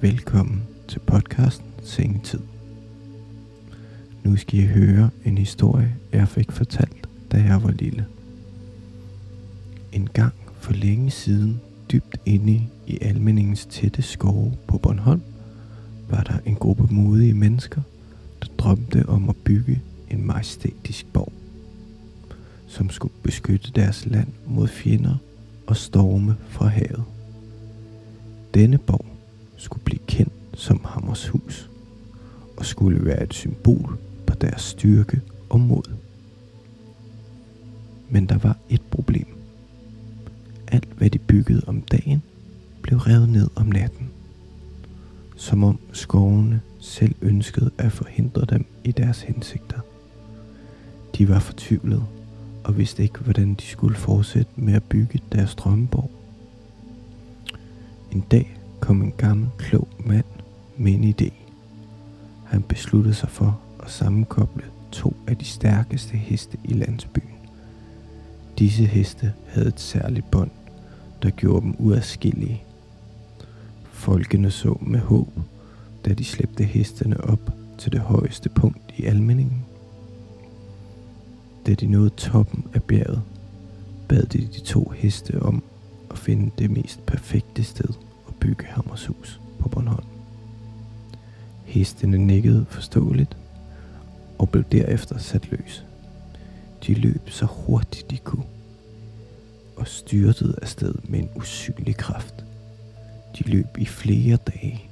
Velkommen til podcasten Sengetid. Nu skal I høre en historie, jeg fik fortalt, da jeg var lille. En gang for længe siden, dybt inde i almeningens tætte skove på Bornholm, var der en gruppe modige mennesker, der drømte om at bygge en majestætisk borg, som skulle beskytte deres land mod fjender og storme fra havet. Denne borg skulle blive kendt som Hammershus og skulle være et symbol på deres styrke og mod. Men der var et problem. Alt hvad de byggede om dagen, blev revet ned om natten. Som om skovene selv ønskede at forhindre dem i deres hensigter. De var fortvivlede og vidste ikke, hvordan de skulle fortsætte med at bygge deres drømmeborg. En dag kom en gammel, klog mand med en idé. Han besluttede sig for at sammenkoble to af de stærkeste heste i landsbyen. Disse heste havde et særligt bånd, der gjorde dem uadskillige. Folkene så med håb, da de slæbte hestene op til det højeste punkt i almeningen. Da de nåede toppen af bjerget, bad de de to heste om at finde det mest perfekte sted Byggehammers hus på Bornholm. Hestene nikkede forståeligt og blev derefter sat løs. De løb så hurtigt de kunne og styrtede afsted med en usynlig kraft. De løb i flere dage,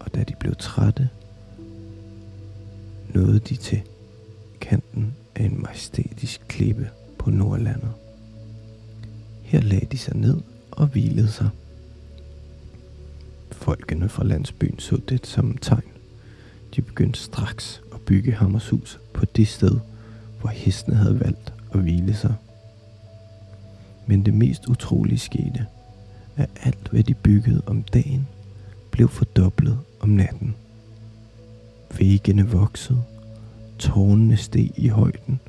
og da de blev trætte, nåede de til kanten af en majestætisk klippe på Nordlandet. Her lagde de sig ned og hvilede sig. Folkene fra landsbyen så det som tegn. De begyndte straks at bygge Hammershus på det sted, hvor hestene havde valgt at hvile sig. Men det mest utrolige skete, at alt hvad de byggede om dagen, blev fordoblet om natten. Væggene voksede, tårnene steg i højden,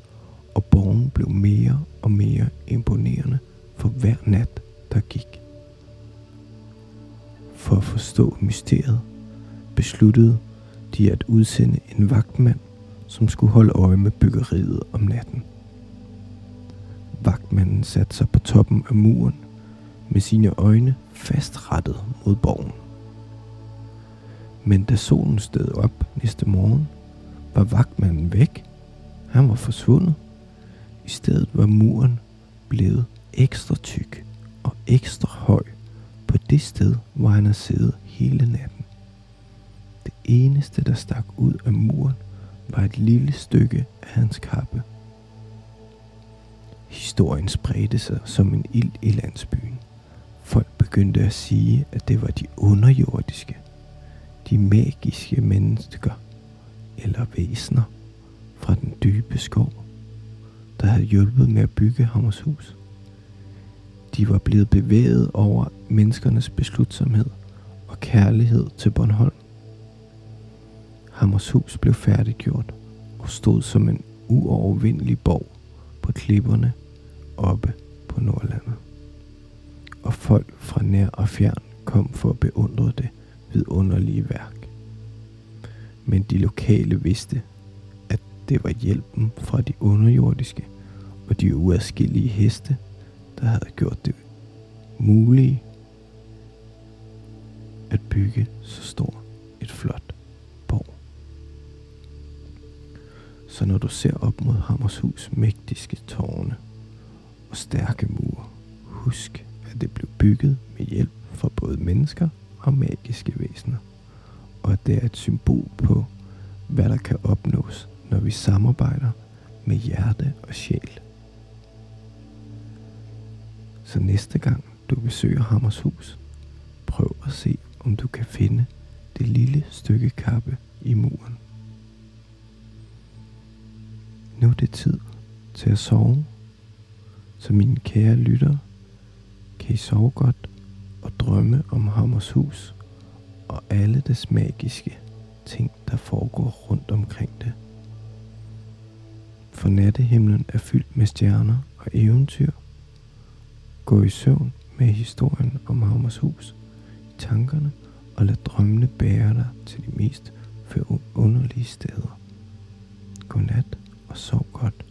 og borgen blev mere og mere imponerende for hver nat, der gik. Forstå mysteriet, besluttede de at udsende en vagtmand, som skulle holde øje med byggeriet om natten. Vagtmanden satte sig på toppen af muren med sine øjne fastrettet mod borgen. Men da solen stod op næste morgen, var vagtmanden væk. Han var forsvundet. I stedet var muren blevet ekstra tyk og ekstra høj det sted, hvor han har siddet hele natten. Det eneste, der stak ud af muren, var et lille stykke af hans kappe. Historien spredte sig som en ild i landsbyen. Folk begyndte at sige, at det var de underjordiske, de magiske mennesker eller væsner fra den dybe skov, der havde hjulpet med at bygge Hammershus. De var blevet bevæget over menneskernes beslutsomhed og kærlighed til Bornholm. Hammershus blev færdiggjort og stod som en uovervindelig borg på klipperne oppe på Nordlandet. Og folk fra nær og fjern kom for at beundre det vidunderlige værk. Men de lokale vidste, at det var hjælpen fra de underjordiske og de uadskillige heste, der havde gjort det muligt at bygge så stor et flot borg. Så når du ser op mod Hammershus mægtiske tårne og stærke mure, husk, at det blev bygget med hjælp fra både mennesker og magiske væsener, og at det er et symbol på, hvad der kan opnås, når vi samarbejder med hjerte og sjæl. Så næste gang du besøger Hammershus, prøv at se, om du kan finde det lille stykke kappe i muren. Nu er det tid til at sove, så mine kære lyttere, kan I sove godt og drømme om Hammershus og alle dets magiske ting, der foregår rundt omkring det. For nattehimlen er fyldt med stjerner og eventyr. Gå i søvn med historien om Hammershus i tankerne og lad drømmene bære dig til de mest underlige steder. Godnat og sov godt.